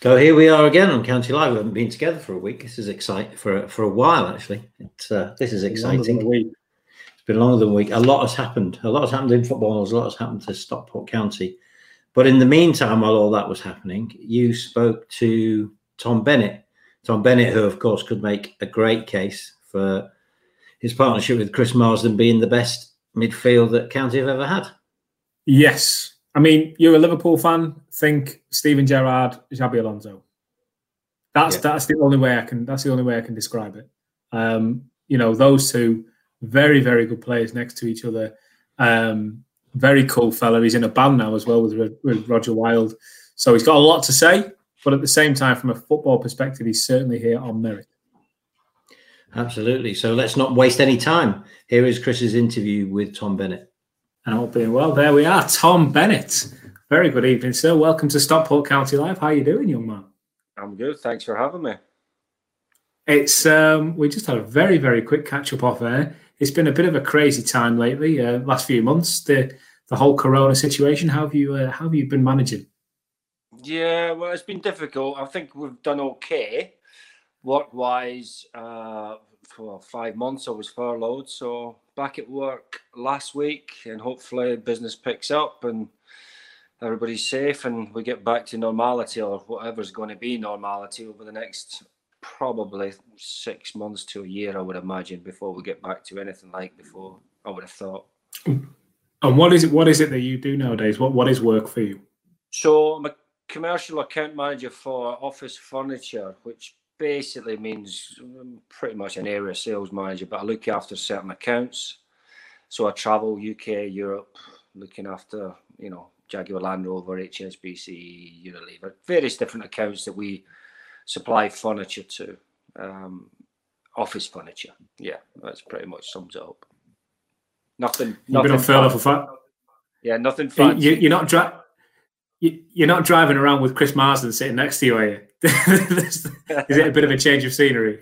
So here we are again on County Live. We haven't been together for a week. This is exciting for for a while actually. It's uh, this is exciting. It's been longer than a week. A lot has happened. A lot has happened in football. A lot has happened to Stockport County. But in the meantime, while all that was happening, you spoke to Tom Bennett. Tom Bennett, who of course could make a great case for his partnership with Chris Marsden being the best midfield that County have ever had. Yes, I mean, you're a Liverpool fan. Think Steven Gerrard, Xabi Alonso. That's yeah. that's the only way I can. That's the only way I can describe it. Um, you know, those two very very good players next to each other. Um, very cool fella. He's in a band now as well with, with Rodger Wylde, so he's got a lot to say. But at the same time, from a football perspective, he's certainly here on merit. Absolutely. So let's not waste any time. Here is Chris's interview with Tom Bennett. And all being well, there we are. Tom Bennett. Very good evening, sir. Welcome to Stockport County Live. How are you doing, young man? I'm good. Thanks for having me. It's um, we just had a very very quick catch up off air. It's been a bit of a crazy time lately. Uh, last few months, the the whole Corona situation. How have you uh, how have you been managing? Yeah, well, it's been difficult. I think we've done okay work wise. Uh, for five months, I was furloughed, so back at work last week, and hopefully business picks up and everybody's safe, and we get back to normality or whatever's going to be normality over the next probably six months to a year, I would imagine, before we get back to anything like before. I would have thought. And what is it? What is it that you do nowadays? What What is work for you? So I'm a commercial account manager for office furniture, which basically means um, pretty much an area sales manager, but I look after certain accounts. So I travel UK, Europe, looking after, you know, Jaguar Land Rover, HSBC, Unilever, various different accounts that we supply furniture to. Um, office furniture. Yeah, that's pretty much sums it up. Nothing. You've been on for fun. Yeah, nothing fun. You, are not dri- you, are not driving around with Chris Marsden sitting next to you, are you? Is it a bit of a change of scenery?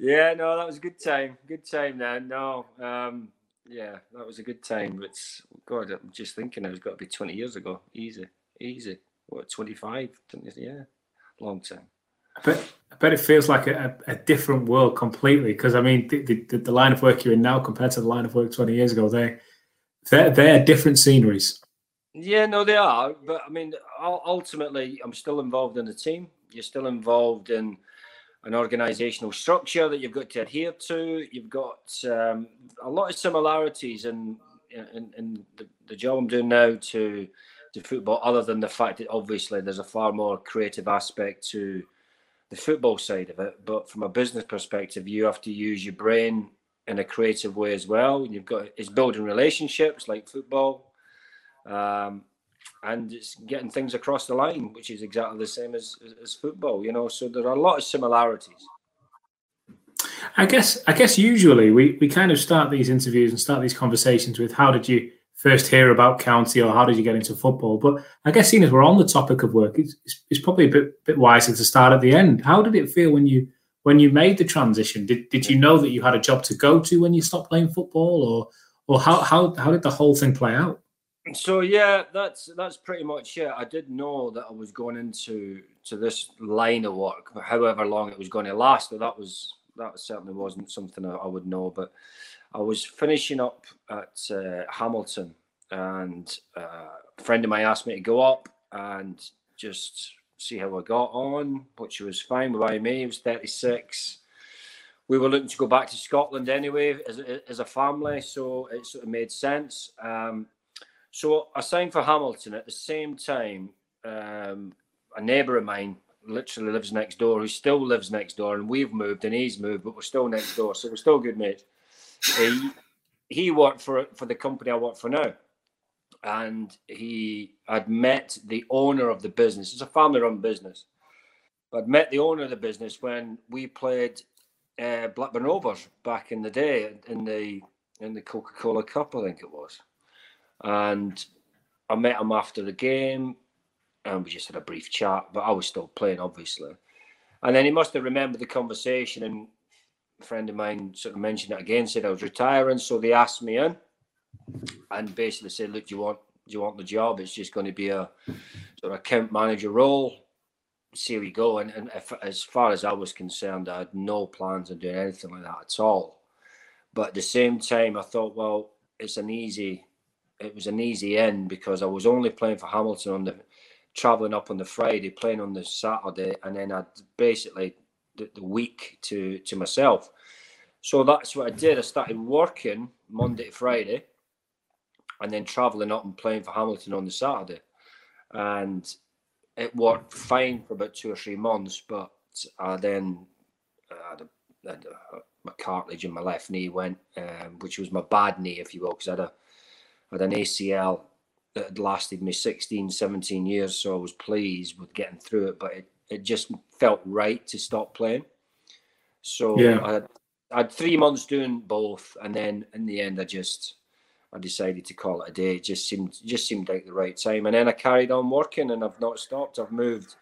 Yeah, no, that was a good time. Good time then. No, um, yeah, that was a good time. But God, I'm just thinking it was got to be 20 years ago. Easy, easy. What, 25? Yeah, long time. I bet, I bet it feels like a, a different world completely. Because I mean, the, the, the, line of work you're in now compared to the line of work 20 years ago, they they're, they're different sceneries. Yeah, no, they are. But I mean, ultimately, I'm still involved in the team you're still involved in an organizational structure that you've got to adhere to. You've got um, a lot of similarities in in, in the, the, job I'm doing now to to football, other than the fact that obviously there's a far more creative aspect to the football side of it. But from a business perspective, you have to use your brain in a creative way as well. You've got it's building relationships like football. Um, and it's getting things across the line, which is exactly the same as, as football, you know. So there are a lot of similarities. I guess I guess usually we, we kind of start these interviews and start these conversations with how did you first hear about county or how did you get into football? But I guess seeing as we're on the topic of work, it's, it's, probably a bit bit wiser to start at the end. How did it feel when you when you made the transition? Did did you know that you had a job to go to when you stopped playing football, or or how how how did the whole thing play out? So yeah, that's that's pretty much it. I did know that I was going into to this line of work, however long it was going to last. But that was that certainly wasn't something I, I would know. But I was finishing up at uh, Hamilton, and uh, a friend of mine asked me to go up and just see how I got on, which was fine by me. He was 36. We were looking to go back to Scotland anyway as, as a family, so it sort of made sense. Um, so I signed for Hamilton at the same time. Um, a neighbour of mine literally lives next door, who still lives next door, and we've moved and he's moved, but we're still next door, so we're still good mates. He, he worked for for the company I work for now, and he had met the owner of the business. It's a family-run business. I'd met the owner of the business when we played uh, Blackburn Rovers back in the day in the in the Coca Cola Cup, I think it was. And I met him after the game and we just had a brief chat, but I was still playing, obviously. And then he must have remembered the conversation and a friend of mine sort of mentioned it again, said I was retiring. So they asked me in and basically said, look, do you want do you want the job? It's just going to be a sort of account manager role. see how we go. And, and if, as far as I was concerned, I had no plans on doing anything like that at all. But at the same time, I thought, well, it's an easy, it was an easy end because I was only playing for Hamilton on the traveling up on the Friday, playing on the Saturday, and then I'd basically the, the week to to myself. So that's what I did. I started working Monday to Friday, and then traveling up and playing for Hamilton on the Saturday, and it worked fine for about two or three months. But I then had, a, had a, my cartilage in my left knee went, um, which was my bad knee, if you will, because I had a had an ACL that had lasted me 16, 17 years. So I was pleased with getting through it, but it, it just felt right to stop playing. So yeah. I, had, I had three months doing both, and then in the end, I just I decided to call it a day. It just seemed just seemed like the right time, and then I carried on working, and I've not stopped. I've moved,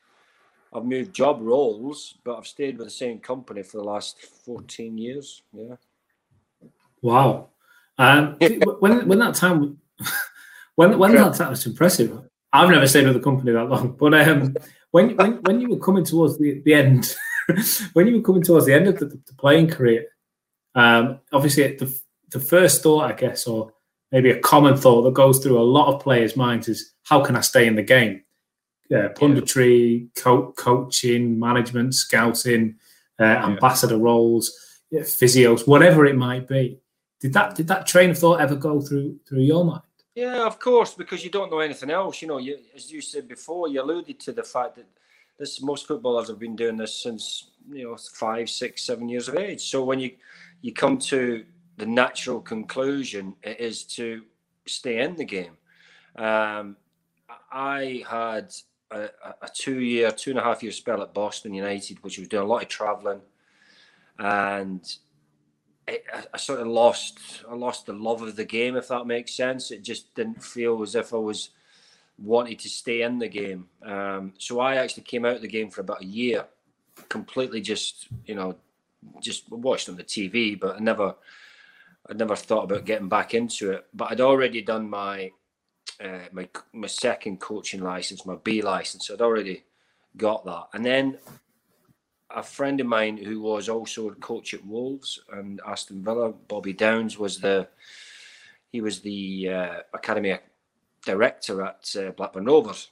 I've moved job roles, but I've stayed with the same company for the last fourteen years. Yeah. Wow. Um, when when that time when when that time was impressive. I've never stayed with a company that long, but um, when when when you were coming towards the, the end, when you were coming towards the end of the, the playing career, um, obviously the the first thought, I guess, or maybe a common thought that goes through a lot of players' minds is how can I stay in the game? Yeah, punditry, co- coaching, management, scouting, uh, ambassador roles, physios, whatever it might be. Did that did that train of thought ever go through through your mind? Yeah, of course, because you don't know anything else. You know, you, as you said before, you alluded to the fact that this most footballers have been doing this since you know five, six, seven years of age. So when you you come to the natural conclusion, it is to stay in the game. Um, I had a, a two-year, two and a half year spell at Boston United, which was doing a lot of travelling, and I, sort of lost I lost the love of the game, if that makes sense. It just didn't feel as if I was wanting to stay in the game. Um, so I actually came out of the game for about a year, completely just you know just watched on the TV, but I never I never thought about getting back into it. But I'd already done my uh, my my second coaching license, my B license. I'd already got that, and then a friend of mine who was also a coach at Wolves and Aston Villa, Bobby Downes, was the he was the uh, academy director at uh, Blackburn Rovers,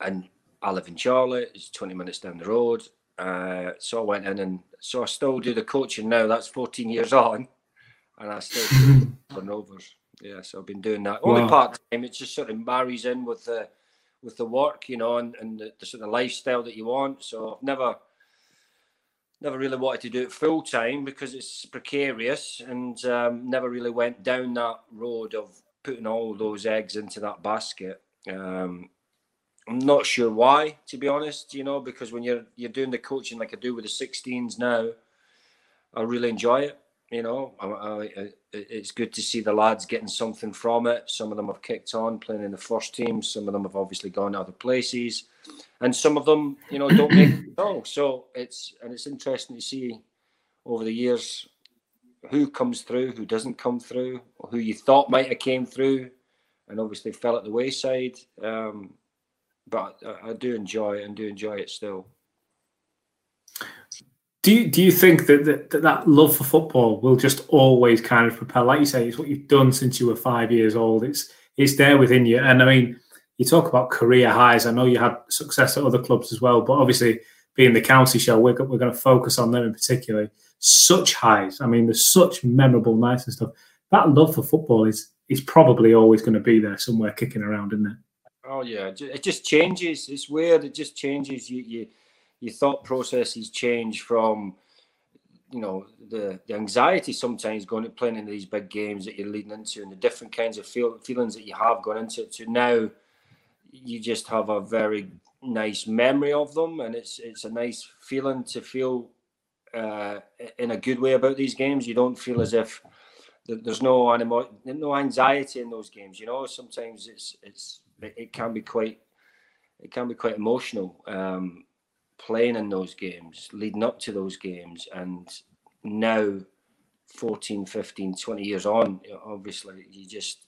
and I live in Charlotte. It's twenty minutes down the road. Uh, so I went in and so I still do the coaching now. That's fourteen years on, and I still do Blackburn Rovers. Yeah, so I've been doing that only wow. part time. It just sort of marries in with the with the work, you know, and, and the, the sort of lifestyle that you want. So I've never never really wanted to do it full time because it's precarious and um, never really went down that road of putting all those eggs into that basket. Um, I'm not sure why, to be honest. You know, because when you're you're doing the coaching like I do with the 16s now, I really enjoy it. You know, I, I, I, it's good to see the lads getting something from it. Some of them have kicked on playing in the first team. Some of them have obviously gone to other places and some of them, you know, don't make it all. So it's and it's interesting to see over the years who comes through, who doesn't come through, who you thought might have came through, and obviously fell at the wayside. Um, but I, I do enjoy it and do enjoy it still. Do you, do you think that, that that love for football will just always kind of propel? Like you say, it's what you've done since you were five years old. It's it's there within you, and I mean you talk about career highs. I know you had success at other clubs as well, but obviously being the county show, we're, we're going to focus on them in particular. Such highs. I mean, there's such memorable nights and stuff. That love for football is is probably always going to be there somewhere kicking around, isn't it? Oh yeah, it just changes. It's weird. It just changes. You you your thought processes change from you know the the anxiety sometimes going to playing in these big games that you're leading into and the different kinds of feel, feelings that you have going into it to now you just have a very nice memory of them, and it's it's a nice feeling to feel uh, in a good way about these games. You don't feel as if there's no animo- no anxiety in those games. You know, sometimes it's it's it can be quite it can be quite emotional um, playing in those games, leading up to those games, and now 14, 15, 20 years on, obviously you just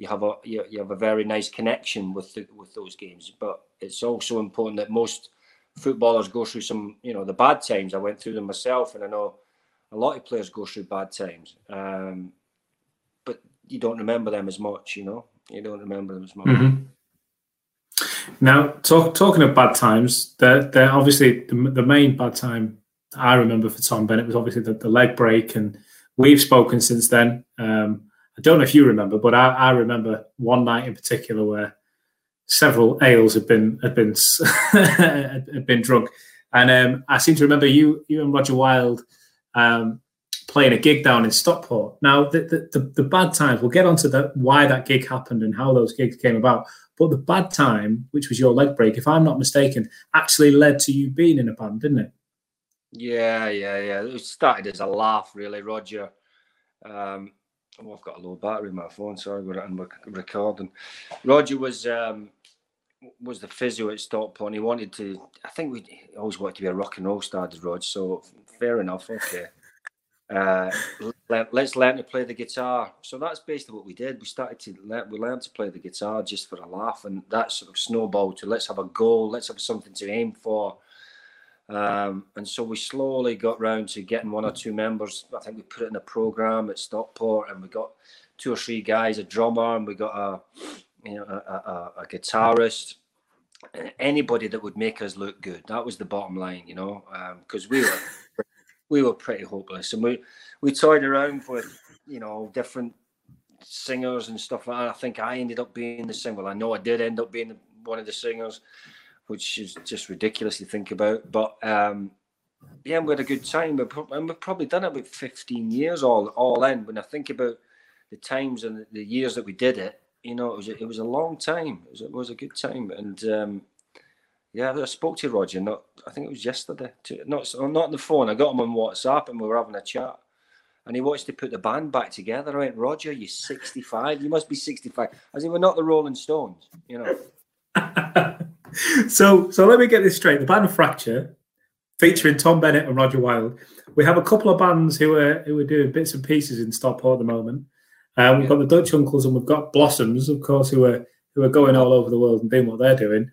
you have a you, you have a very nice connection with the, with those games. But it's also important that most footballers go through some, you know, the bad times. I went through them myself, and I know a lot of players go through bad times. Um, but you don't remember them as much, you know. You don't remember them as much. Mm-hmm. Now, talk, talking of bad times, they're, they're obviously the, the, main bad time I remember for Tom Bennett was obviously the, the leg break, and we've spoken since then. Um, I don't know if you remember, but I, I, remember one night in particular where several ales had been had been had been drunk, and um, I seem to remember you you and Rodger Wylde um, playing a gig down in Stockport. Now, the, the, the, the bad times, we'll get onto the, why that gig happened and how those gigs came about. But the bad time, which was your leg break, if I'm not mistaken, actually led to you being in a band, didn't it? Yeah, yeah, yeah. It started as a laugh, really, Rodger. Um, oh, I've got a low battery in my phone. Sorry, we're I'm recording. Rodger was um, was the physio at Stockport. And he wanted to. I think we always wanted to be a rock and roll star, did Rodger. So fair enough. Okay. Uh, let, us learn to play the guitar. So that's basically what we did. We started to learn, we learned to play the guitar just for a laugh, and that sort of snowballed to let's have a goal, let's have something to aim for. Um, and so we slowly got round to getting one or two members. I think we put it in a program at Stockport, and we got two or three guys, a drummer, and we got a you know a, a, a guitarist. Anybody that would make us look good. That was the bottom line, you know, because um, we were we were pretty hopeless, and we we toyed around with you know different singers and stuff like that. I think I ended up being the singer. Well, I know I did end up being one of the singers, which is just ridiculous to think about. But um, yeah, we had a good time. And we've probably done it about 15 years all all in. When I think about the times and the years that we did it, you know, it was a, it was a long time. It was, it was a good time, and um, yeah, I spoke to Rodger. Not, I think it was yesterday. To, not, not on the phone. I got him on WhatsApp, and we were having a chat. And he wants to put the band back together. I went, Rodger, you're 65. You must be 65. As in, we're not the Rolling Stones, you know. so, so let me get this straight. The band Fracture, featuring Tom Bennett and Rodger Wylde. We have a couple of bands who are who are doing bits and pieces in Stockport at the moment. Um, we've got the Dutch Uncles and we've got Blossoms, of course, who are who are going all over the world and doing what they're doing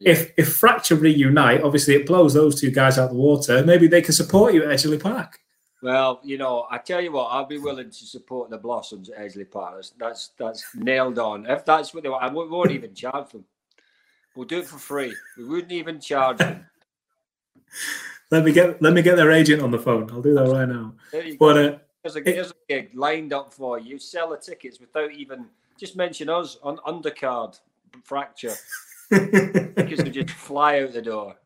if if Fracture reunite, obviously it blows those two guys out of the water. Maybe they can support you at Edgeley Park. Well, you know, I tell you what, I'll be willing to support the Blossoms at Edgeley Park. That's that's, that's nailed on. If that's what they want, I won't even charge them. We'll do it for free. We wouldn't even charge them. let me get let me get their agent on the phone. I'll do that right now. But uh, there's, a, there's a gig lined up for you. Sell the tickets without even just mention us on undercard fracture because would just fly out the door.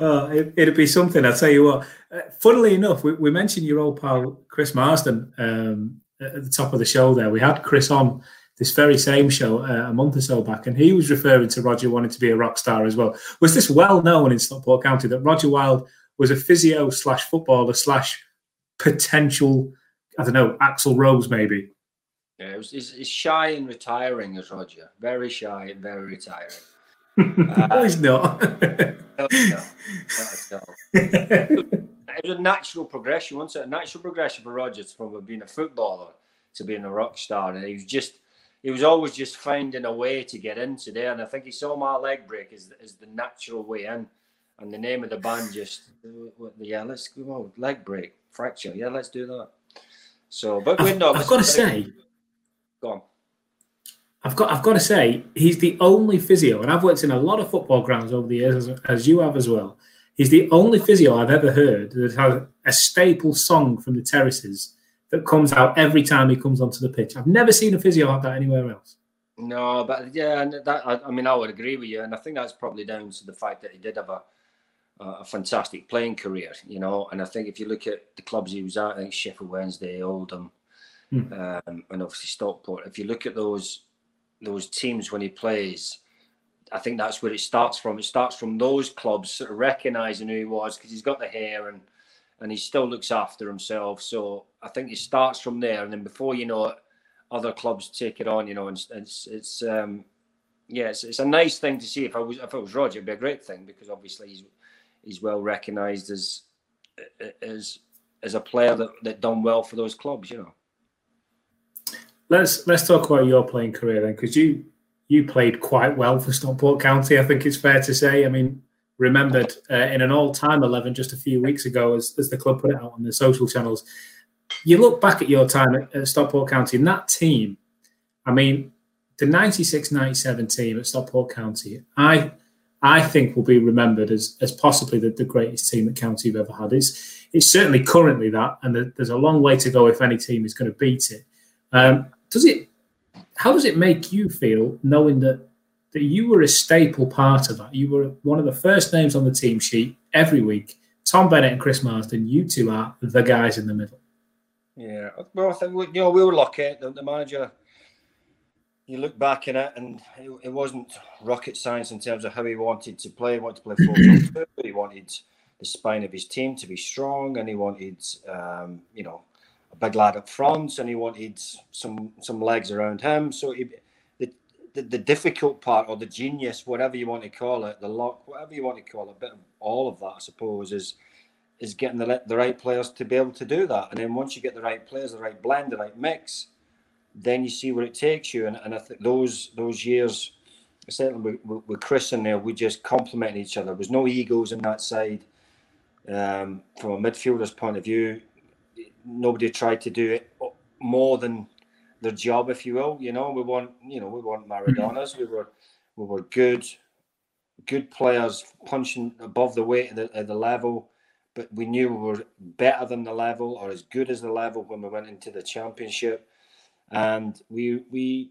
Oh, it, would be something. I'll tell you what. Uh, funnily enough, we, we, mentioned your old pal Chris Marsden um, at the top of the show. There, we had Chris on this very same show uh, a month or so back, and he was referring to Rodger wanting to be a rock star as well. Was this well known in Stockport County that Rodger Wylde was a physio slash footballer slash potential, I don't know, Axl Rose maybe? Yeah, was, he's, shy and retiring as Rodger. Very shy and very retiring. uh, no, he's not. no, no, no, it was a natural progression, wasn't it? A natural progression for Rodger from being a footballer to being a rock star. And he was just, he was always just finding a way to get into there. And I think he saw my leg break as, as the natural way in. And the name of the band just, yeah, let's go, on, leg break, fracture. Yeah, let's do that. So, but we're not. I've got to say, Go on. I've got I've got to say he's the only physio, and I've worked in a lot of football grounds over the years, as, as you have as well. He's the only physio I've ever heard that has a staple song from the terraces that comes out every time he comes onto the pitch. I've never seen a physio like that anywhere else. No, but yeah, that I, I mean I would agree with you, and I think that's probably down to the fact that he did have a a fantastic playing career, you know. And I think if you look at the clubs he was at, I think Sheffield Wednesday, Oldham, mm. um, and obviously Stockport. If you look at those those teams when he plays, I think that's where it starts from. It starts from those clubs sort of recognizing who he was because he's got the hair and and he still looks after himself. So I think he starts from there, and then before you know it, other clubs take it on. You know, and it's it's um, yeah, it's, it's a nice thing to see. If I was if it was Rodger, it'd be a great thing because obviously he's he's well recognised as as as a player that, that done well for those clubs. You know let's let's talk about your playing career then, because you you played quite well for Stockport County. I think it's fair to say. I mean, remembered uh, in an all-time 11 just a few weeks ago as, as the club put it out on the social channels. You look back at your time at, at Stockport County and that team, I mean, the 96-97 team at Stockport County, I I think will be remembered as, as possibly the, the greatest team that County have ever had. It's, it's certainly currently that, and there's a long way to go if any team is going to beat it. Um, does it? How does it make you feel knowing that that you were a staple part of that? You were one of the first names on the team sheet every week. Tom Bennett and Chris Marsden, you two are the guys in the middle. Yeah, well, I think you know we were lucky. The, the manager you look back in it, and it, it, wasn't rocket science in terms of how he wanted to play. He wanted to play 4 2 He wanted the spine of his team to be strong, and he wanted, um, you know, a big lad up front, and he wanted some some legs around him. So he, the, the, difficult part, or the genius, whatever you want to call it, the lock, whatever you want to call it, a bit of all of that, I suppose, is is getting the the right players to be able to do that. And then once you get the right players, the right blend, the right mix then you see where it takes you. And, and I think those those years, certainly with, with Chris in there, we just complemented each other. There was no egos in that side. Um, from a midfielder's point of view, nobody tried to do it more than their job, if you will. You know, we want you know we want Maradonas. We were we were good, good players punching above the weight of the, of the level. But we knew we were better than the level or as good as the level when we went into the championship and we we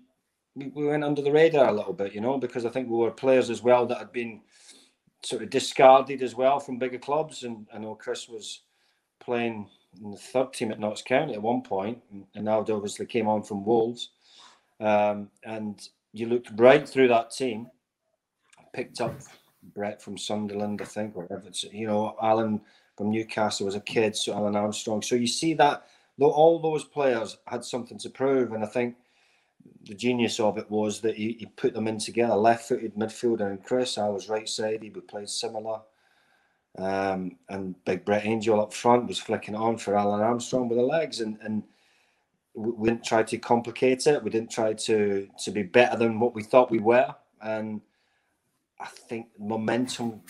we went under the radar a little bit, you know, because I think we were players as well that had been sort of discarded as well from bigger clubs. And I know Chris was playing in the third team at Notts County at one point, and now obviously came on from Wolves. Um, and you looked right through that team, picked up Brett from Sunderland, I think, or. It's, you know, Alan from Newcastle was a kid, so Alan Armstrong. So you see that though all those players had something to prove, and I think the genius of it was that he, he put them in together. Left-footed midfielder and Chris, I was right sided. We played similar, um, and Big Brett Angell up front was flicking on for Alan Armstrong with the legs, and and we didn't try to complicate it. We didn't try to to be better than what we thought we were, and I think momentum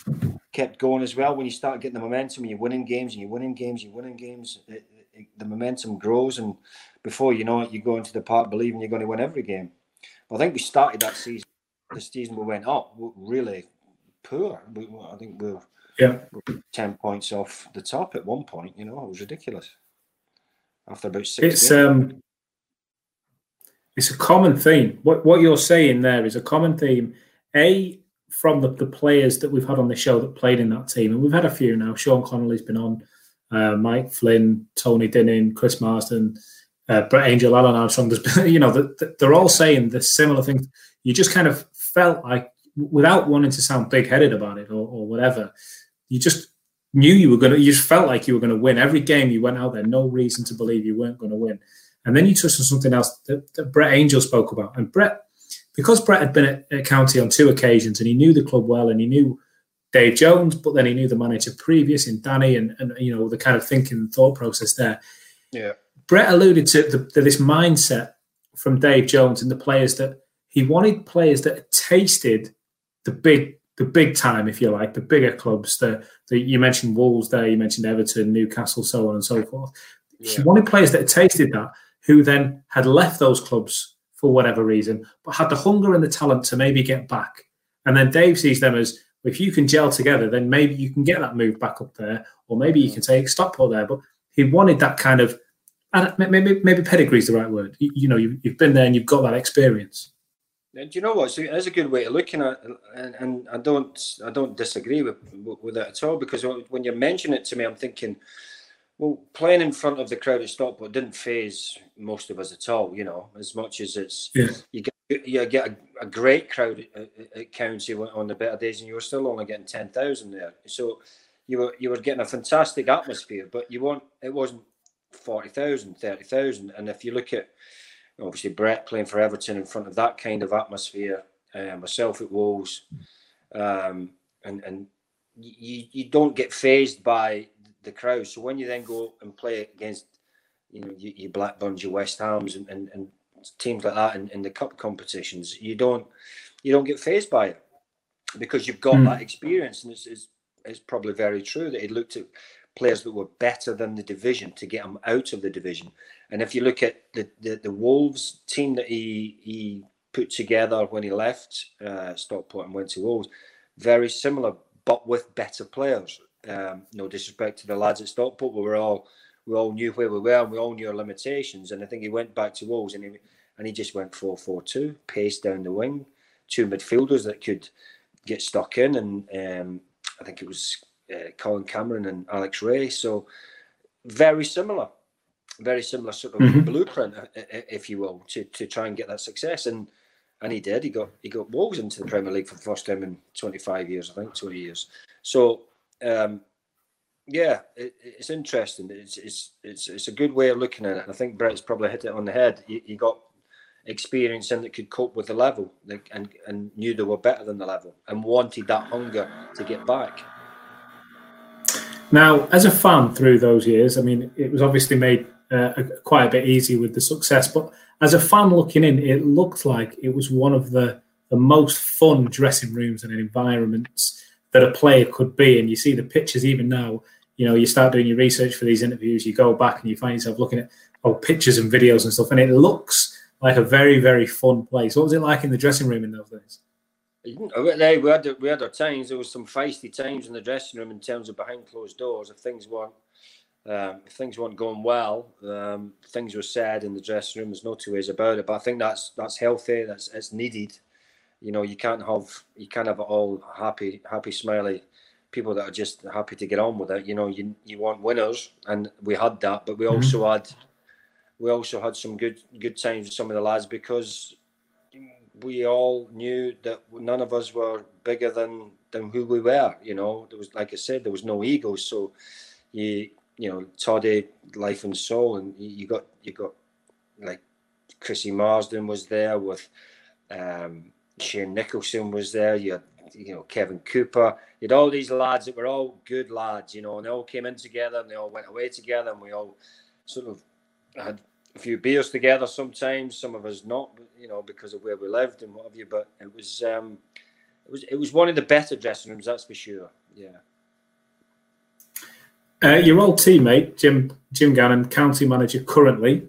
kept going as well. When you start getting the momentum, and you're winning games, and you're winning games, you're winning games. It, the momentum grows, and before you know it, you go into the park believing you're going to win every game. But I think we started that season. The season we went up really poor. We, I think we were, yeah. ten points off the top at one point. You know, it was ridiculous. After about six, it's um, it's a common theme. What what you're saying there is a common theme. A from the, the players that we've had on the show that played in that team, and we've had a few now. Sean Connelly's been on uh, Mike Flynn, Tony Dinning, Chris Marsden, uh, Brett Angell, Alan Armstrong. There's, you know, they're all saying the similar things. You just kind of felt like, without wanting to sound big-headed about it or, or whatever, you just knew you were going to. You just felt like you were going to win every game you went out there. No reason to believe you weren't going to win. And then you touched on something else that, that Brett Angell spoke about, and Brett, because Brett had been at, at County on two occasions and he knew the club well and he knew Dave Jones, but then he knew the manager previous in Danny and, and you know, the kind of thinking and thought process there. Yeah. Brett alluded to, the, to this mindset from Dave Jones and the players that he wanted players that tasted the big the big time, if you like, the bigger clubs. The, the you mentioned Wolves there, you mentioned Everton, Newcastle, so on and so forth. Yeah. He wanted players that tasted that, who then had left those clubs for whatever reason, but had the hunger and the talent to maybe get back. And then Dave sees them as if you can gel together, then maybe you can get that move back up there, or maybe you mm. can take Stockport there. But he wanted that kind of, and maybe maybe pedigree is the right word. You, you know, you, have been there and you've got that experience. And do you know what? So it is a good way of looking at, it, and, and I don't I don't disagree with with that at all because when you mention it to me, I'm thinking, well, playing in front of the crowd at Stockport didn't phase most of us at all. You know, as much as it's yeah. you get you get a, a great crowd at, at County on the better days, and you were still only getting ten thousand there. So you were you were getting a fantastic atmosphere, but you want it wasn't 40,000, 30,000. And if you look at obviously Brett playing for Everton in front of that kind of atmosphere, uh, myself at Wolves, um, and and you you don't get phased by the crowd. So when you then go and play against you know your, your Blackburns, your West Hams, and, and, and teams like that in, in the cup competitions, you don't you don't get phased by it because you've got mm. that experience, and it's, it's it's probably very true that he looked at players that were better than the division to get them out of the division. And if you look at the the, the Wolves team that he he put together when he left uh, Stockport and went to Wolves, very similar, but with better players. Um, no disrespect to the lads at Stockport, we were all we all knew where we were and we all knew our limitations. And I think he went back to Wolves and he and he just went 4-4-2, pace down the wing, two midfielders that could get stuck in, and um, I think it was uh, Colin Cameron and Alex Rae. So very similar, very similar sort of mm-hmm. blueprint, uh, uh, if you will, to, to try and get that success. And and he did. He got he got Wolves into the Premier League for the first time in 25 years, I think, 20 years. So um, yeah, it, it's interesting. It's, it's it's it's a good way of looking at it. And I think Brett's probably hit it on the head. He, he got experience in that could cope with the level and and knew they were better than the level and wanted that hunger to get back. Now, as a fan through those years, I mean, it was obviously made uh, quite a bit easy with the success, but as a fan looking in, it looked like it was one of the the most fun dressing rooms and environments that a player could be. And you see the pictures even now. You know, you start doing your research for these interviews, you go back and you find yourself looking at oh pictures and videos and stuff, and it looks like a very very fun place. What was it like in the dressing room in those days? We had we had our times. There was some feisty times in the dressing room in terms of behind closed doors. If things weren't um, things weren't going well, um, things were said in the dressing room. There's no two ways about it. But I think that's that's healthy. That's it's needed you know you can't have you can't have all happy happy smiley people that are just happy to get on with it you know you you want winners and we had that but we mm-hmm. also had we also had some good good times with some of the lads because we all knew that none of us were bigger than than who we were you know there was like i said there was no ego so you you know toddy life and soul and you got you got like chrissy marsden was there with um Shane Nicholson was there. You had, you know, Kevin Cooper. You had all these lads that were all good lads, you know, and they all came in together and they all went away together and we all sort of had a few beers together sometimes. Some of us not, you know, because of where we lived and what have you. But it was, um, it was, it was one of the better dressing rooms, that's for sure. Yeah. Uh, your old teammate Jim Jim Gannon, county manager currently,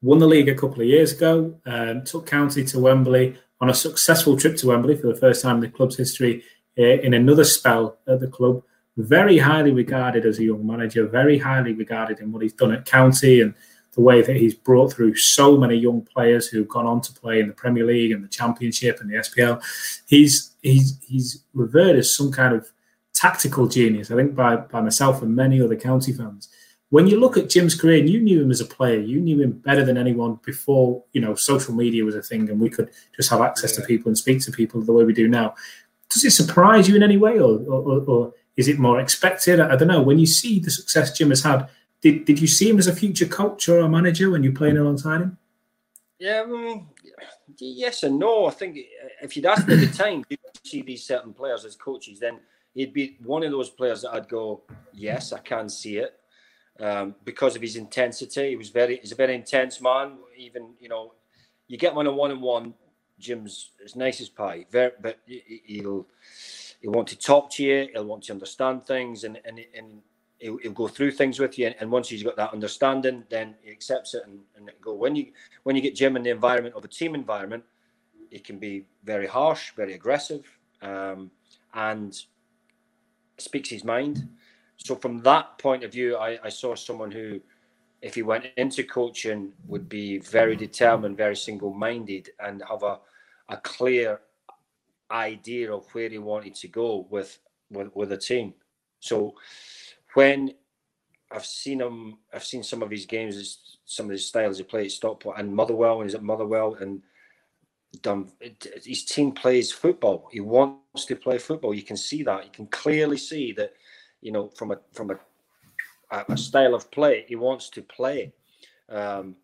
won the league a couple of years ago. Um, took county to Wembley on a successful trip to Wembley for the first time in the club's history uh, in another spell at the club. Very highly regarded as a young manager, very highly regarded in what he's done at County and the way that he's brought through so many young players who've gone on to play in the Premier League and the Championship and the SPL. He's he's he's revered as some kind of tactical genius, I think, by by myself and many other county fans when you look at Jim's career, and you knew him as a player, you knew him better than anyone before you know social media was a thing, and we could just have access yeah. to people and speak to people the way we do now. Does it surprise you in any way, or, or, or is it more expected? I don't know. When you see the success Jim has had, did, did you see him as a future coach or a manager when you're playing alongside him? Yeah, um, yes and no. I think if you'd asked me at the time, do you see these certain players as coaches, then he'd be one of those players that I'd go, yes, I can see it um, because of his intensity. He was very, he's a very intense man. Even you know, you get one on a one on one. Jim's as nice as pie, very, but he'll he'll want to talk to you. He'll want to understand things, and and and he'll, he'll go through things with you. And once he's got that understanding, then he accepts it and, and go. When you when you get Jim in the environment of a team environment, it can be very harsh, very aggressive, um, and speaks his mind so from that point of view, I, I saw someone who, if he went into coaching, would be very determined, very single-minded, and have a, a clear idea of where he wanted to go with with, with a team. So when I've seen him, I've seen some of his games, some of his styles he plays at Stockport and Motherwell, and he's at Motherwell, and done. His team plays football. He wants to play football. You can see that. You can clearly see that you know, from a from a a style of play he wants to play, um,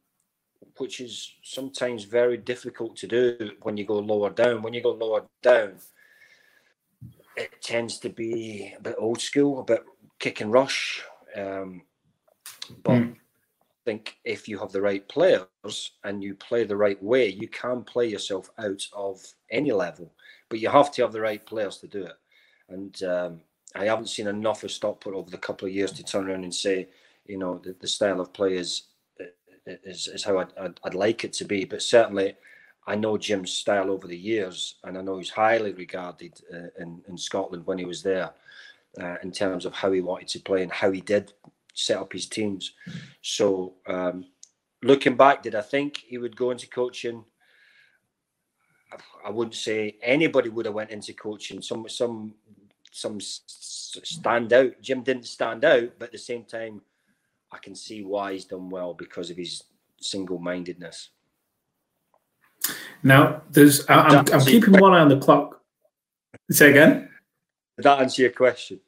which is sometimes very difficult to do when you go lower down. When you go lower down, it tends to be a bit old school, a bit kick and rush. Um, but mm. I think if you have the right players and you play the right way, you can play yourself out of any level. But you have to have the right players to do it. And um, I haven't seen enough of Stockport over the couple of years to turn around and say, you know, the, the style of play is is, is how I'd, I'd, I'd, like it to be. But certainly, I know Jim's style over the years, and I know he's highly regarded uh, in, in Scotland when he was there uh, in terms of how he wanted to play and how he did set up his teams. So, um, looking back, did I think he would go into coaching? I wouldn't say anybody would have went into coaching. Some some some stand out. Jim didn't stand out, but at the same time, I can see why he's done well because of his single-mindedness. Now, there's I'm, I'm keeping one eye on the clock. Say again. Did that answer your question?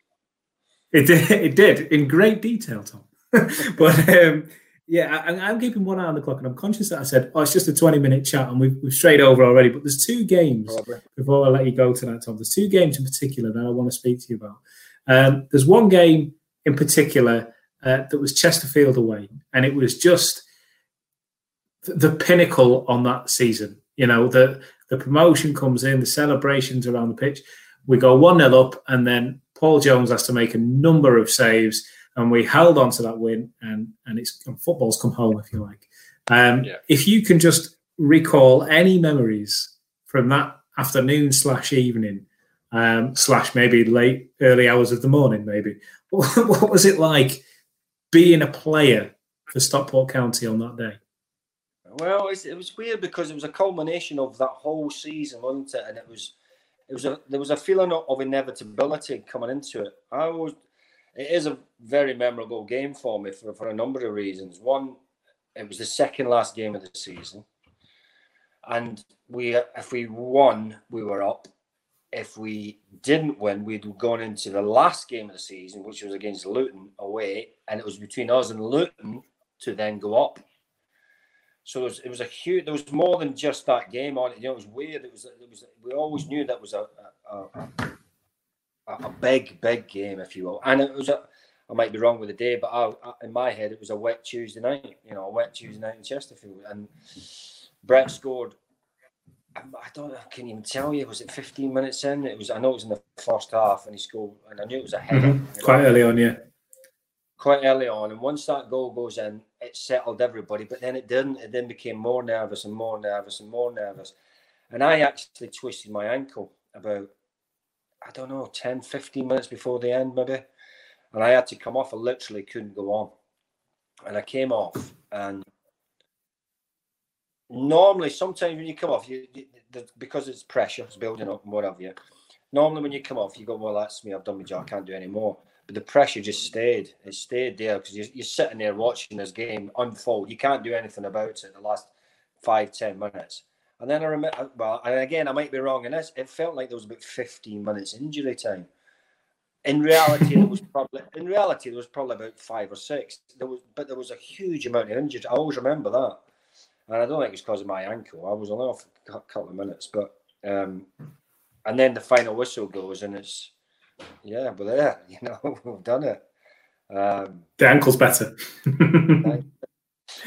It did. It did in great detail, Tom. but um, yeah, I, am keeping one eye on the clock, and I'm conscious that I said, "Oh, it's just a 20 minute chat," and we've, we've strayed over already. But there's two games Probably. before I let you go tonight, Tom. There's two games in particular that I want to speak to you about. Um, there's one game in particular uh, that was Chesterfield away, and it was just the pinnacle on that season. You know, the the promotion comes in, the celebrations around the pitch. We go one 0 up, and then Paul Jones has to make a number of saves and we held on to that win, and and it's and football's come home, if you like. Um, yeah. If you can just recall any memories from that afternoon slash evening um, slash maybe late early hours of the morning, maybe what, what was it like being a player for Stockport County on that day? Well, it was weird because it was a culmination of that whole season, wasn't it? And it was, it was a there was a feeling of inevitability coming into it. I was it is a very memorable game for me for, for a number of reasons. One, it was the second last game of the season, and we if we won, we were up. If we didn't win, we'd gone into the last game of the season, which was against Luton away, and it was between us and Luton to then go up. So it was, it was a huge. There was more than just that game on it. You know, it was weird. It was. It was. We always knew that was a, a, a a, big, big game, if you will. And it was a, I might be wrong with the day, but I, in my head, it was a wet Tuesday night, you know, a wet Tuesday night in Chesterfield. And Brett scored, I don't I can't even tell you, was it 15 minutes in? It was, I know it was in the first half, and he scored, and I knew it was a header. Mm-hmm. Quite early on, yeah. Quite early on. And once that goal goes in, it settled everybody, but then it didn't. It then became more nervous and more nervous and more nervous. And I actually twisted my ankle about I don't know, 10, 15 minutes before the end, maybe. And I had to come off. I literally couldn't go on. And I came off. And normally, sometimes when you come off, you, you because it's pressure, it's building up and whatever. You, normally, when you come off, you go, Well, that's me. I've done my job. I can't do any more. The pressure just stayed. It stayed there because you're, you're sitting there watching this game unfold. You can't do anything about it the last five, ten minutes. And then I remember, well, and again, I might be wrong in this. It felt like there was about 15 minutes injury time. In reality, there was probably in reality there was probably about five or six. There was, but there was a huge amount of injuries. I always remember that, and I don't think it was because of my ankle. I was only off a couple of minutes, but um, and then the final whistle goes, and it's yeah, we're there. You know, we've done it. Um, the ankle's better.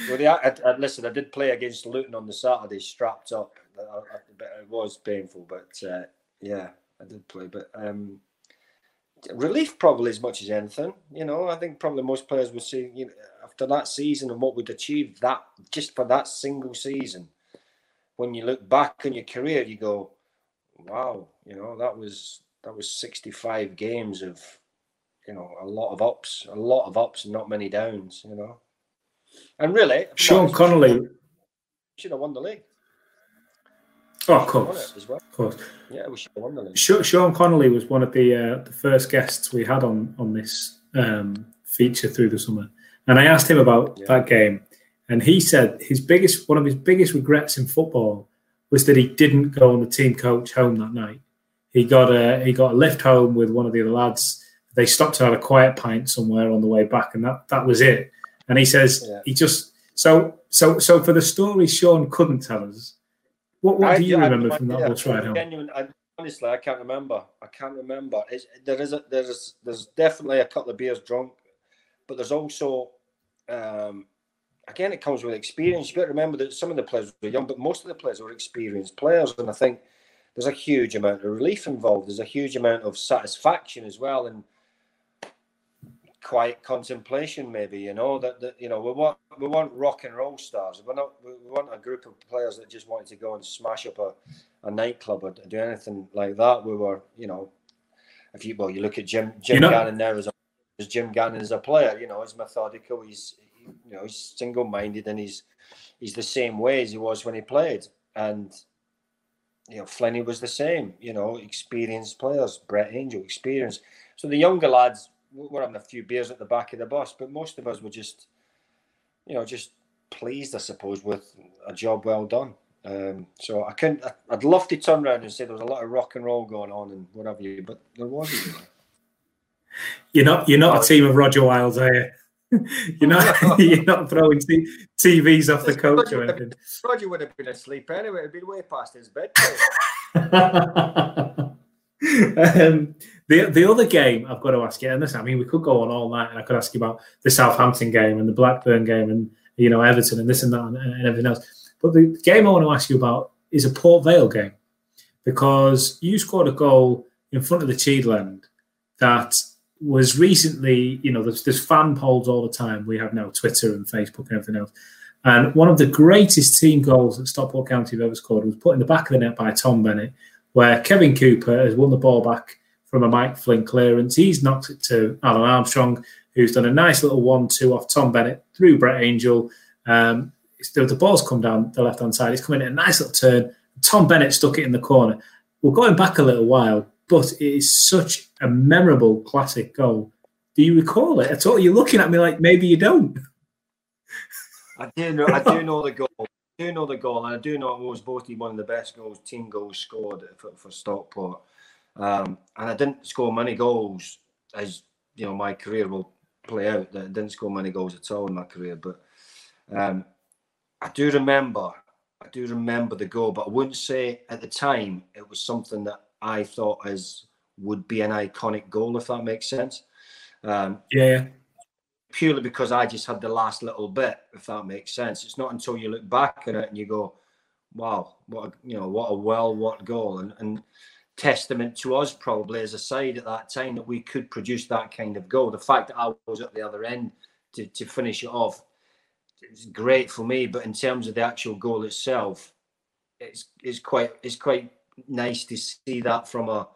Well, yeah, I, I, listen, I did play against Luton on the Saturday, strapped up. it was painful, but uh, yeah, I did play. But um, relief probably as much as anything. You know, I think probably most players would say, you know, after that season and what we'd achieved that just for that single season, when you look back on your career, you go, wow, you know, that was that was 65 games of, you know, a lot of ups, a lot of ups and not many downs, you know. And really, Sean Connelly should have won the league. Oh, of course, well. of course. Yeah, we should have won the league. Sean Connelly was one of the uh, the first guests we had on on this um, feature through the summer, and I asked him about yeah. that game, and he said his biggest one of his biggest regrets in football was that he didn't go on the team coach home that night. He got a he got a lift home with one of the other lads. They stopped to have a quiet pint somewhere on the way back, and that that was it. And he says yeah. he just so so so for the story Sean couldn't tell us. What what I, do you I, remember I, from that yeah, bus ride home? Genuine, honestly, I can't remember. I can't remember. It's, there is a, there's there's definitely a couple of beers drunk, but there's also um, again it comes with experience. You've got to remember that some of the players were young, but most of the players were experienced players, and I think there's a huge amount of relief involved. There's a huge amount of satisfaction as well, and quiet contemplation. Maybe you know that, that you know we want we want rock and roll stars. We're not we want a group of players that just wanted to go and smash up a, a nightclub or do anything like that. We were you know, if you well you look at Jim Jim Gannon now as, a, as Jim Gannon as a player. You know, he's methodical. He's you know he's single minded and he's he's the same way as he was when he played and you know, Flinny was the same, you know, experienced players, Brett Angell, experience. So the younger lads were having a few beers at the back of the bus, but most of us were just, you know, just pleased, I suppose, with a job well done. Um, so I couldn't, I'd love to turn around and say there was a lot of rock and roll going on and whatever you, but there wasn't. You're not, you're not a team of Rodger Wylde, are you? you're not you're not throwing t- TVs off the coach or anything. Rodger would have been asleep anyway. It'd been way past his bed. um, the the other game I've got to ask you, and this I mean we could go on all night, and I could ask you about the Southampton game and the Blackburn game, and you know Everton and this and that and, and everything else. But the game I want to ask you about is a Port Vale game because you scored a goal in front of the Cheadle end that was recently, you know, there's, there's fan polls all the time. We have now Twitter and Facebook and everything else. And one of the greatest team goals that Stockport County have ever scored was put in the back of the net by Tom Bennett, where Kevin Cooper has won the ball back from a Mike Flynn clearance. He's knocked it to Alan Armstrong, who's done a nice little one-two off Tom Bennett through Brett Angell. Um, the, the ball's come down the left-hand side. It's coming in a nice little turn. Tom Bennett stuck it in the corner. We're going back a little while but it is such a memorable classic goal. Do you recall it at all? You're looking at me like maybe you don't. I do know. I do know the goal. I do know the goal, and I do know it was voted one of the best goals, team goals scored for, for Stockport. Um, and I didn't score many goals, as you know, my career will play out. I didn't score many goals at all in my career, but um, I do remember. I do remember the goal, but I wouldn't say at the time it was something that I thought as would be an iconic goal, if that makes sense. Um, yeah. Purely because I just had the last little bit, if that makes sense. It's not until you look back at it and you go, "Wow, what a, you know, what a well, what goal," and, and testament to us probably as a side at that time that we could produce that kind of goal. The fact that I was at the other end to, to finish it off, it's great for me. But in terms of the actual goal itself, it's it's quite it's quite nice to see that from a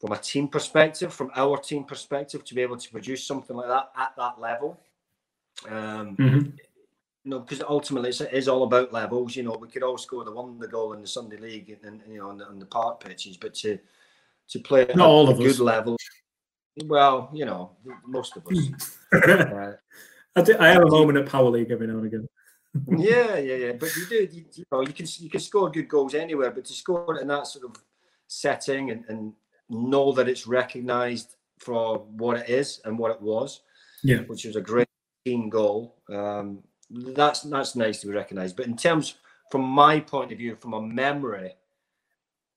from a team perspective, from our team perspective, to be able to produce something like that at that level. Um, mm-hmm. You know, because ultimately it's, it is all about levels. You know, we could all score the one the goal in the Sunday League and, and you know on the, on the park pitches, but to to play at Not all a, of good us. level, well, you know, most of us. uh, I, do, I have a moment at Power League every now and again yeah, yeah, yeah. But you do, you, you, know, you can you can score good goals anywhere, but to score it in that sort of setting and, and know that it's recognised for what it is and what it was, yeah, which was a great team goal. Um, that's that's nice to be recognised. But in terms, from my point of view, from a memory,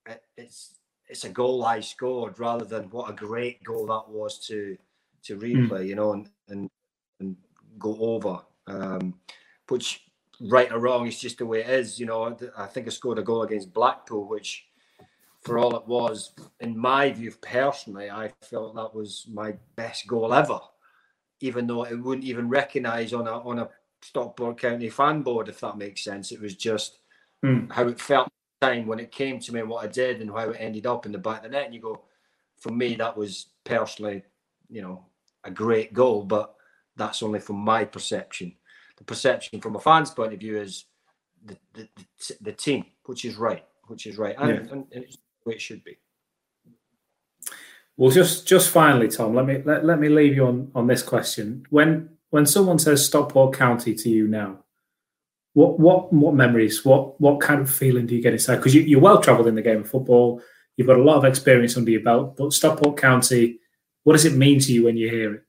it, it's it's a goal I scored rather than what a great goal that was to to hmm. replay, mm. you know, and and and go over. Um, which right or wrong, it's just the way it is. You know, I think I scored a goal against Blackpool, which, for all it was, in my view personally, I felt that was my best goal ever, even though it wouldn't even recognise on a on a Stockport County fan board, if that makes sense. It was just mm. how it felt time when it came to me and what I did and how it ended up in the back of the net. And you go, for me, that was personally, you know, a great goal, but that's only from my perception the perception from a fan's point of view is the the, the, the team, which is right, which is right, and, yeah. and, and it's the way it should be. Well, just just finally, Tom, let me let, let me leave you on on this question. When when someone says Stockport County to you now, what what what memories, what what kind of feeling do you get inside? Because you, are well travelled in the game of football, you've got a lot of experience under your belt. But Stockport County, what does it mean to you when you hear it?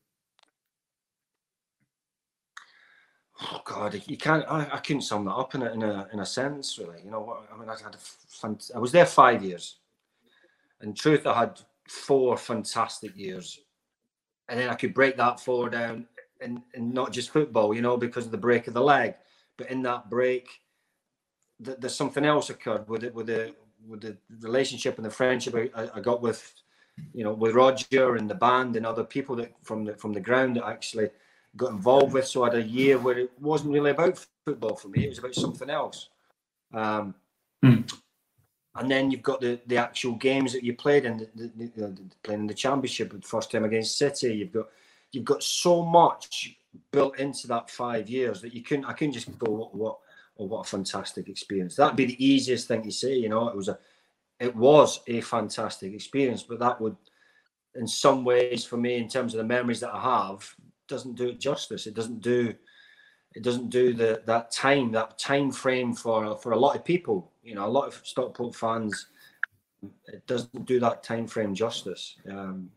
Oh God, you can't. I, I couldn't sum that up in a, in a in a sentence, really. You know what? I mean, I had a fun, I was there five years. In truth, I had four fantastic years, and then I could break that four down, and, and not just football, you know, because of the break of the leg, but in that break, th- there's something else occurred with it with the with the relationship and the friendship I, I, got with you know with Rodger and the band and other people that from the from the ground that actually got involved with. So I had a year where it wasn't really about football for me; it was about something else. Um, hmm. And then you've got the, the actual games that you played in, the, the, the, playing in the championship, the first time against City. You've got you've got so much built into that five years that you couldn't. I couldn't just go what what oh, what a fantastic experience. That'd be the easiest thing to say. You know, it was a it was a fantastic experience, but that would, in some ways, for me, in terms of the memories that I have, doesn't do it justice. It doesn't do it doesn't do the that time that time frame for for a lot of people. You know a lot of stockport fans it doesn't do that time frame justice. Um,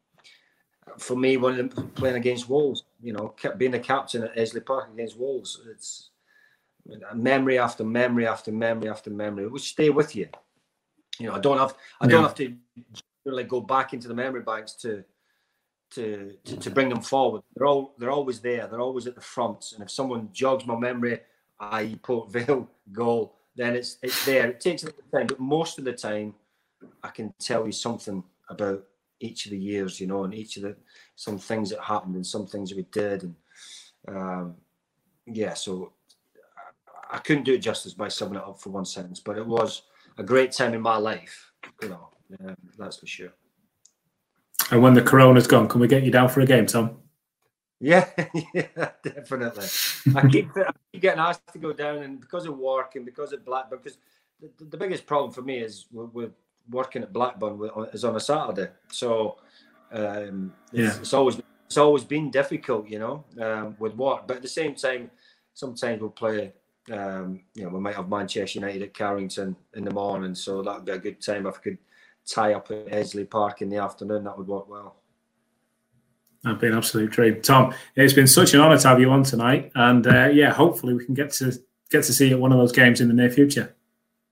for me when playing against wolves you know being the captain at Edgeley Park against wolves it's memory after memory after memory after memory. It will stay with you. You know i don't have i don't have to really go back into the memory banks to to, to, to bring them forward. They're all they're always there. They're always at the front. And if someone jogs my memory, i.e. Port Vale goal, then it's it's there. It takes a little time, but most of the time, I can tell you something about each of the years, you know, and each of the some things that happened and some things that we did, and um, yeah. So I, I couldn't do it justice by summing it up for one sentence, but it was a great time in my life, you know. Um, that's for sure. And when the corona's gone, can we get you down for a game, Tom? Yeah, yeah, definitely. I keep, I keep getting asked to go down, and because of work and because of Blackburn, because the, the biggest problem for me is with, with working at Blackburn is on a Saturday. So um, yeah. it's, it's, always it's always been difficult, you know, um, with work. But at the same time, sometimes we'll play. Um, you know, we might have Manchester United at Carrington in the morning, so that would be a good time if I could tie up at Edgeley Park in the afternoon, that would work well. That'd be an absolute dream, Tom. It's been such an honour to have you on tonight, and uh, yeah, hopefully we can get to get to see you at one of those games in the near future.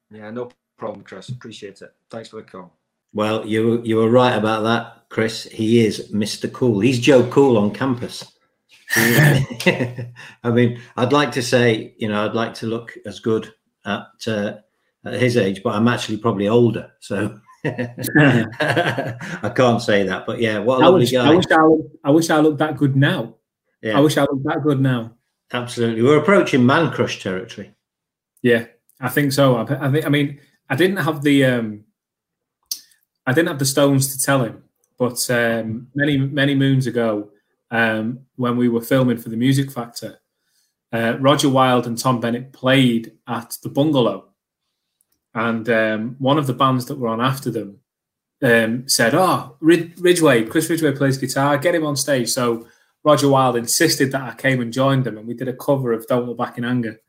Yeah, no problem, Chris. Appreciate it. Thanks for the call. Well, you you were right about that, Chris. He is Mr. Cool. He's Joe Cool on campus. I mean, I'd like to say, you know, I'd like to look as good at, uh, at his age, but I'm actually probably older. So I can't say that, but yeah, what a I wish, guy. I wish I, looked, I wish I looked that good now. Yeah. I wish I looked that good now. Absolutely, we're approaching man crush territory. Yeah, I think so. I, I think. I mean, I didn't have the um, I didn't have the stones to tell him, but um, many many moons ago, um, when we were filming for the Music Factor, uh, Rodger Wylde and Tom Bennett played at the Bungalow and um, one of the bands that were on after them um, said, "Oh, Ridgeway, Chris Ridgeway plays guitar. Get him on stage." So Rodger Wylde insisted that I came and joined them, and we did a cover of "Don't Look Back in Anger."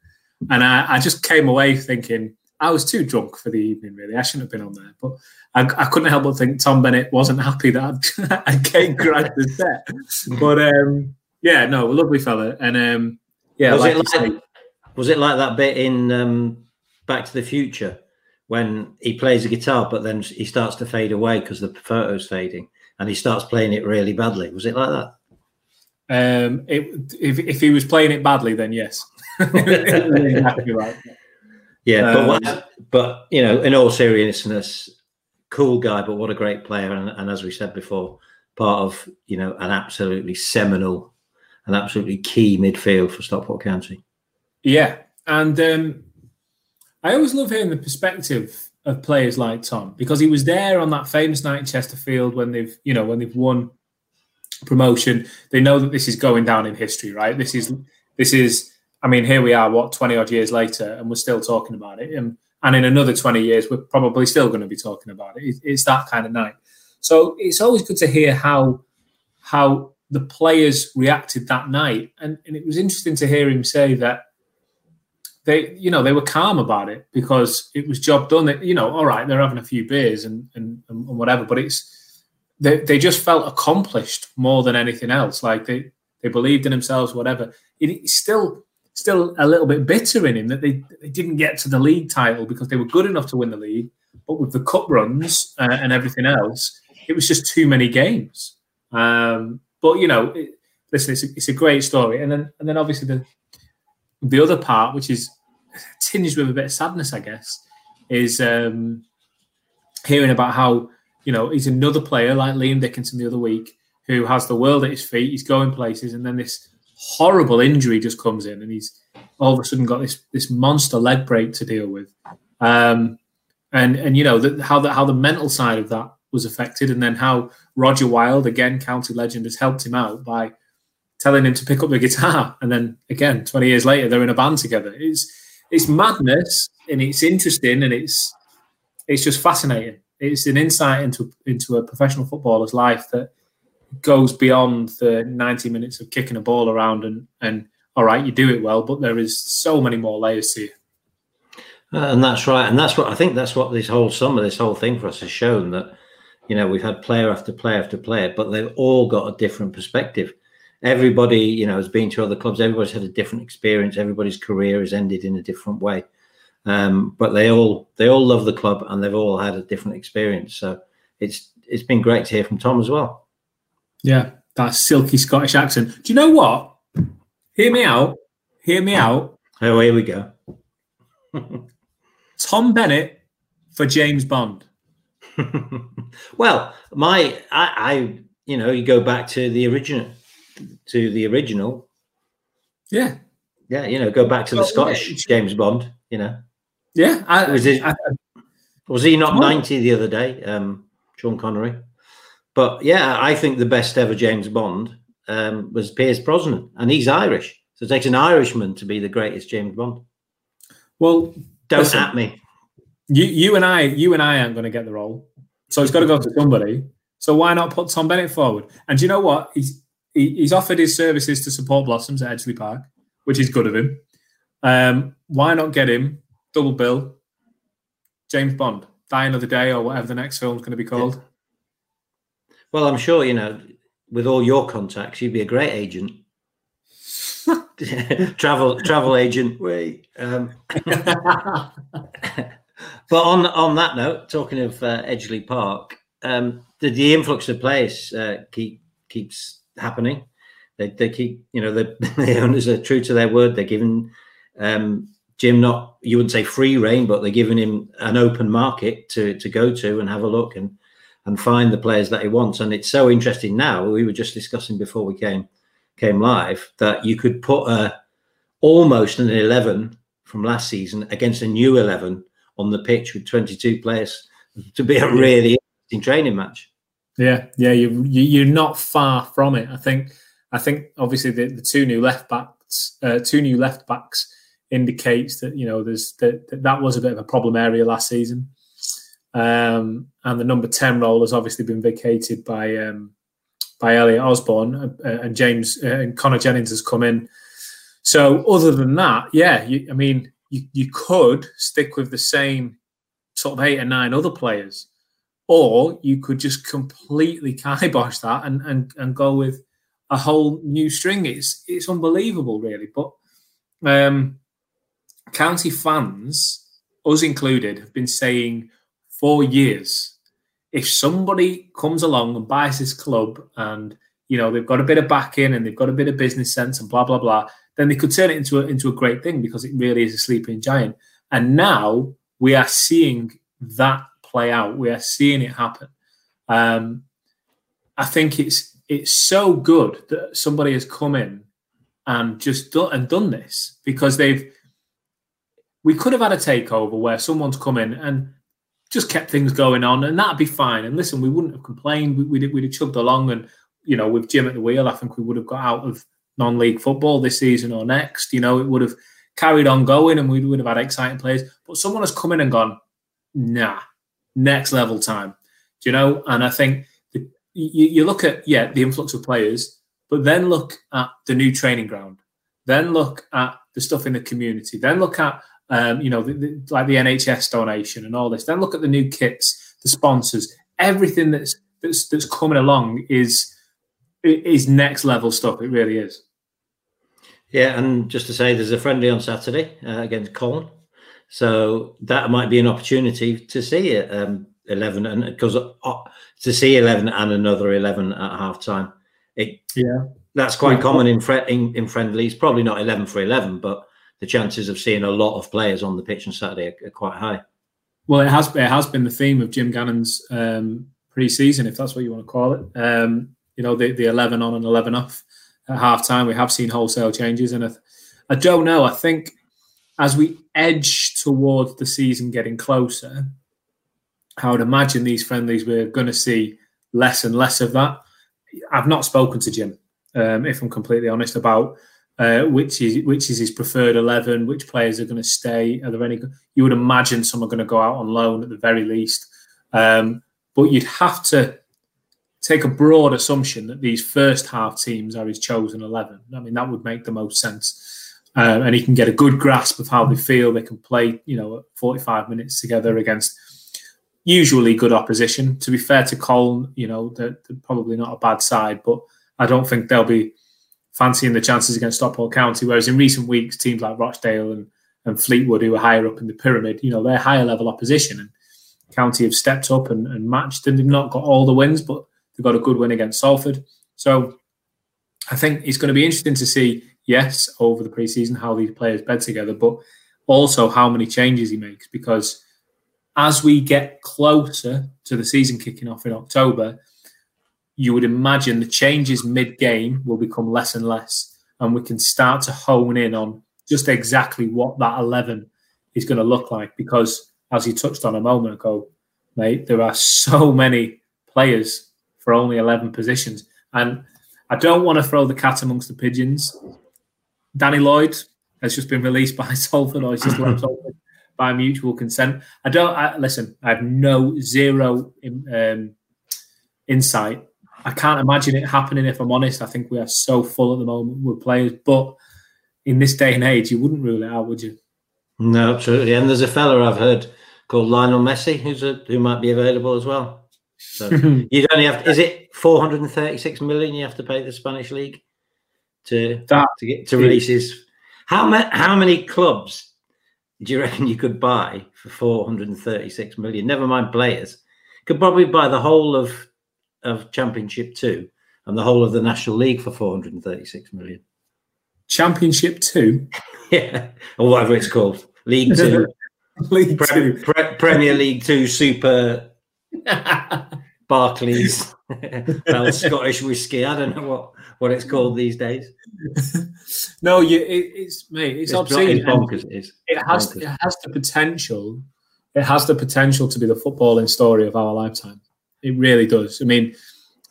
And I, I just came away thinking I was too drunk for the evening. Really, I shouldn't have been on there, but I, I couldn't help but think Tom Bennett wasn't happy that I came grabbed the set. But um, yeah, no, lovely fella, and um, yeah, was like it like was it like that bit in um, Back to the Future? When he plays the guitar, but then he starts to fade away because the photo's fading, and he starts playing it really badly. Was it like that? Um, it, if if he was playing it badly, then yes. Yeah, but what, um, but you know, in all seriousness, cool guy, but what a great player, and, and as we said before, part of you know an absolutely seminal, an absolutely key midfield for Stockport County. Yeah, and um, I always love hearing the perspective of players like Tom because he was there on that famous night in Chesterfield when they've, you know, when they've won promotion. They know that this is going down in history, right? This is, this is. I mean, here we are, what twenty odd years later, and we're still talking about it. And, and in another twenty years, we're probably still going to be talking about it. It's that kind of night. So it's always good to hear how how the players reacted that night, and, and it was interesting to hear him say that they you know they were calm about it because it was job done. You know, all right, they're having a few beers and and, and whatever, but it's they, they just felt accomplished more than anything else. Like they they believed in themselves, whatever. it's still still a little bit bitter in him that they they didn't get to the league title because they were good enough to win the league, but with the cup runs uh, and everything else, it was just too many games. Um, but you know, it, listen, it's a, it's a great story, and then and then obviously the the other part, which is tinged with a bit of sadness, I guess, is um, hearing about how you know he's another player like Liam Dickinson the other week who has the world at his feet. He's going places, and then this horrible injury just comes in, and he's all of a sudden got this this monster leg break to deal with. Um, and and you know the, how the how the mental side of that was affected, and then how Rodger Wylde, again county legend, has helped him out by telling him to pick up the guitar, and then again twenty years later they're in a band together. It's it's madness, and it's interesting, and it's it's just fascinating. It's an insight into into a professional footballer's life that goes beyond the 90 minutes of kicking a ball around and and all right, you do it well, but there is so many more layers to you. Uh, and that's right, and that's what I think. That's what this whole summer, this whole thing for us has shown that you know we've had player after player after player, but they've all got a different perspective. Everybody, you know, has been to other clubs. Everybody's had a different experience. Everybody's career has ended in a different way, um, but they all they all love the club and they've all had a different experience. So it's it's been great to hear from Tom as well. Yeah, that silky Scottish accent. Do you know what? Hear me out. Hear me out. Oh, here we go. Tom Bennett for James Bond. well, my I, I you know you go back to the original to the original. Yeah. Yeah, you know, go back to the Scottish yeah. James Bond, you know. Yeah. I, was, it, I, was he not 90 the other day, um, Sean Connery? But yeah, I think the best ever James Bond um, was Pierce Brosnan, and he's Irish. So it takes an Irishman to be the greatest James Bond. Well, don't listen, at me. You, you and I, you and I aren't going to get the role, so it's got to go to somebody. So why not put Tom Bennett forward? And do you know what? He's he, he's offered his services to support Blossoms at Edgeley Park, which is good of him. Um, why not get him double bill? James Bond, Die Another Day, or whatever the next film's going to be called. Yeah. Well, I'm sure you know with all your contacts, you'd be a great agent. travel travel agent. Wait. Um, but on on that note, talking of uh, Edgeley Park, um, the, the influx of players uh, keep keeps happening. They, they keep you know the, the owners are true to their word. They're giving um, Jim not you wouldn't say free reign, but they're giving him an open market to to go to and have a look and and find the players that he wants. And it's so interesting now. We were just discussing before we came came live that you could put a almost an eleven from last season against a new eleven on the pitch with twenty two players to be a really interesting training match. Yeah, yeah, you, you are not far from it. I think I think obviously the, the two new left backs, uh, two new left backs indicates that you know there's that that was a bit of a problem area last season. Um, and the number 10 role has obviously been vacated by um, by Elliot Osborne uh, uh, and James uh, and Connor Jennings has come in. So other than that, yeah, you, I mean, you, you could stick with the same sort of eight or nine other players, or you could just completely kibosh that and, and, and go with a whole new string. It's it's unbelievable, really. But um, county fans, us included, have been saying for years. If somebody comes along and buys this club and you know they've got a bit of backing and they've got a bit of business sense and blah blah blah, then they could turn it into a, into a great thing because it really is a sleeping giant. And now we are seeing that play out. We are seeing it happen. Um, I think it's it's so good that somebody has come in and just done and done this because they've. We could have had a takeover where someone's come in and just kept things going on, and that'd be fine. And listen, we wouldn't have complained. We, would we'd have chugged along, and you know, with Jim at the wheel, I think we would have got out of non-league football this season or next. You know, it would have carried on going, and we would have had exciting players. But someone has come in and gone, nah, next level time. Do you know? And I think the, you, you look at yeah the influx of players, but then look at the new training ground. Then look at the stuff in the community. Then look at um, you know, the, the, like the NHS donation and all this. Then look at the new kits, the sponsors, everything that's that's that's coming along is is next level stuff. It really is. Yeah, and just to say, there's a friendly on Saturday uh, against Colne, so that might be an opportunity to see it. Um, eleven and because uh, to see eleven and another eleven at half time. It yeah, that's quite yeah. common in, in in friendlies. Probably not eleven for eleven, but the chances of seeing a lot of players on the pitch on Saturday are, are quite high. Well, it has it has been the theme of Jim Gannon's um, pre-season, if that's what you want to call it. Um, you know, the, the eleven on and eleven off at half time. We have seen wholesale changes, and I, I don't know. I think as we edge towards the season getting closer, I would imagine these friendlies we're going to see less and less of that. I've not spoken to Jim, um, if I'm completely honest, about uh, which is which is his preferred eleven, which players are going to stay. Are there any? You would imagine some are going to go out on loan at the very least, um, but you'd have to take a broad assumption that these first half teams are his chosen eleven. I mean, that would make the most sense. Uh, and he can get a good grasp of how they feel. They can play, you know, 45 minutes together against usually good opposition. To be fair to Colne, you know, they're, they're, probably not a bad side, but I don't think they'll be fancying the chances against Stockport County. Whereas in recent weeks, teams like Rochdale and, and Fleetwood, who are higher up in the pyramid, you know, they're higher level opposition. And County have stepped up and, and matched, and they've not got all the wins, but they've got a good win against Salford. So I think it's going to be interesting to see, yes, over the preseason, how these players bed together, but also how many changes he makes because as we get closer to the season kicking off in October, you would imagine the changes mid game will become less and less, and we can start to hone in on just exactly what that 11 is going to look like. Because, as you touched on a moment ago, mate, there are so many players for only 11 positions. And I don't want to throw the cat amongst the pigeons. Danny Lloyd has just been released by Salford, or he's just left Salford by mutual consent. I don't I, listen. I have no zero um, insight. I can't imagine it happening. If I'm honest, I think we are so full at the moment with players. But in this day and age, you wouldn't rule it out, would you? No, absolutely. And there's a fella I've heard called Lionel Messi who's a, who might be available as well. So you only have. Is it 436 million you have to pay the Spanish league to that, to get to release his? How many how many clubs do you reckon you could buy for 436 million? Never mind players. Could probably buy the whole of of Championship Two and the whole of the National League for 436 million. Championship Two, yeah, or whatever it's called, League Two, League Pre- Two, Pre- Premier League Two, Super Barclays, well, Scottish whiskey. I don't know what what it's called these days. no, you, it, it's mate, it's, it's obscene. It's bonkers. It, is. it has bonkers. it has the potential. It has the potential to be the footballing story of our lifetime. It really does. I mean,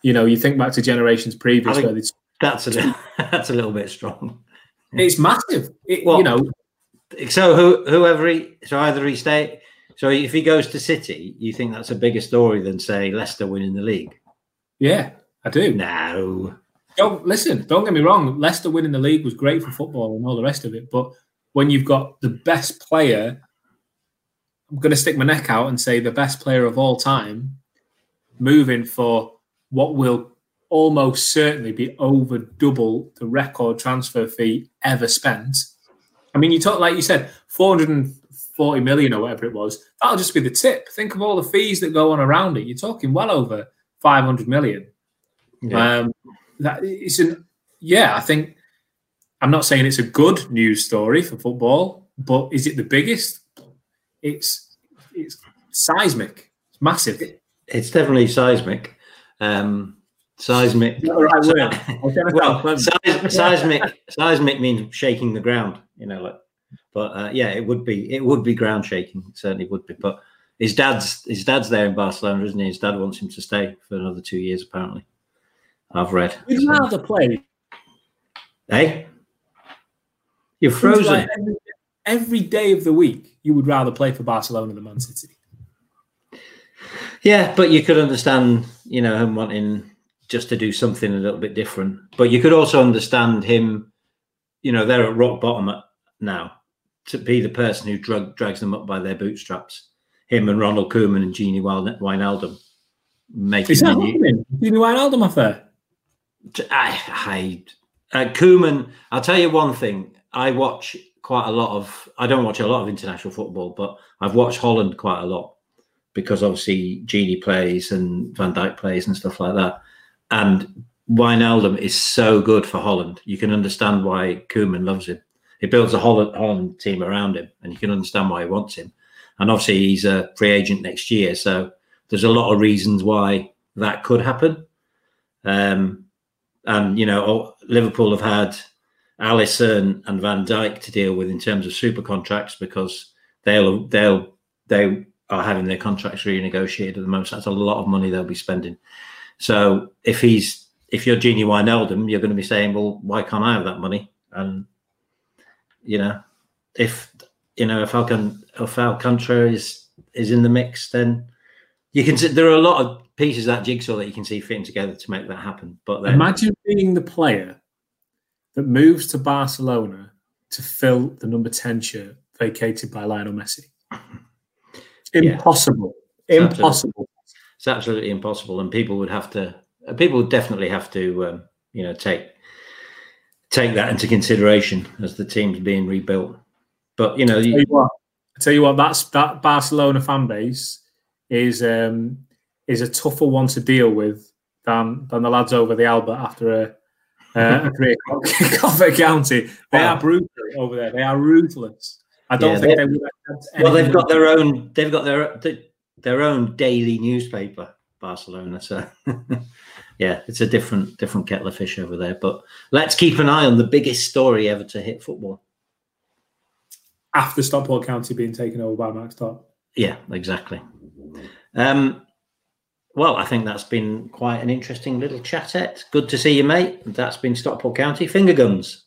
you know, you think back to generations previous where that's a little, that's a little bit strong. It's massive. It, well, you know. So who, whoever he, so either he stay. So if he goes to City, you think that's a bigger story than say Leicester winning the league? Yeah, I do. No. Don't listen. Don't get me wrong. Leicester winning the league was great for football and all the rest of it. But when you've got the best player, I'm going to stick my neck out and say the best player of all time, moving for what will almost certainly be over double the record transfer fee ever spent. I mean, you talk like you said, 440 million or whatever it was. That'll just be the tip. Think of all the fees that go on around it. You're talking well over 500 million. Yeah. Um, that is an yeah. I think I'm not saying it's a good news story for football, but is it the biggest? It's it's seismic. It's massive. It's definitely seismic. Um, seismic. Right well, seismic. Seismic means shaking the ground. You know, like. But uh, yeah, it would be it would be ground shaking. It certainly would be. But his dad's his dad's there in Barcelona, isn't he? His dad wants him to stay for another two years, apparently. I've read. Would you rather play? Hey, you're frozen. Like every, every day of the week, you would rather play for Barcelona than Man City. Yeah, but you could understand, you know, him wanting just to do something a little bit different. But you could also understand him, you know, they're at rock bottom now to be the person who drag, drags them up by their bootstraps. Him and Ronald Koeman and Gini Wijnaldum making. Is that happening? Gini Wijnaldum affair? I, I uh. I'll tell you one thing. I watch quite a lot of. I don't watch a lot of international football, but I've watched Holland quite a lot because obviously Gini plays and Van Dijk plays and stuff like that. And Wijnaldum is so good for Holland. You can understand why Koeman loves him. He builds a Holland, Holland team around him, and you can understand why he wants him. and obviously he's a free agent next year. So there's a lot of reasons why that could happen. Um, and you know, Liverpool have had Alisson and Van Dijk to deal with in terms of super contracts because they'll they'll they are having their contracts renegotiated at the moment. So that's a lot of money they'll be spending. So if he's if you're Gini Wijnaldum, you're going to be saying, well, why can't I have that money? And you know, if you know if Alcant if Alcantara is is in the mix, then you can there are a lot of pieces of that jigsaw that you can see fitting together to make that happen. But then, imagine being the player that moves to Barcelona to fill the number 10 shirt vacated by Lionel Messi. Impossible. Yeah. It's impossible. Absolutely, it's absolutely impossible. And people would have to, people would definitely have to, um, you know, take take that into consideration as the team's being rebuilt. But you know, I tell you what, I tell you what that's that Barcelona fan base is um, is a tougher one to deal with than than the lads over the Albert after a uh, Covent County. They are brutal over there. They are ruthless. I don't yeah, think they would. Well, they've got their own. They've got their their own daily newspaper, Barcelona. So, yeah, it's a different different kettle of fish over there. But let's keep an eye on the biggest story ever to hit football. After Stockport County being taken over by Mark Stott. Yeah, exactly. Um, well, I think that's been quite an interesting little chat. Good to see you, mate. That's been Stockport County Finger Guns.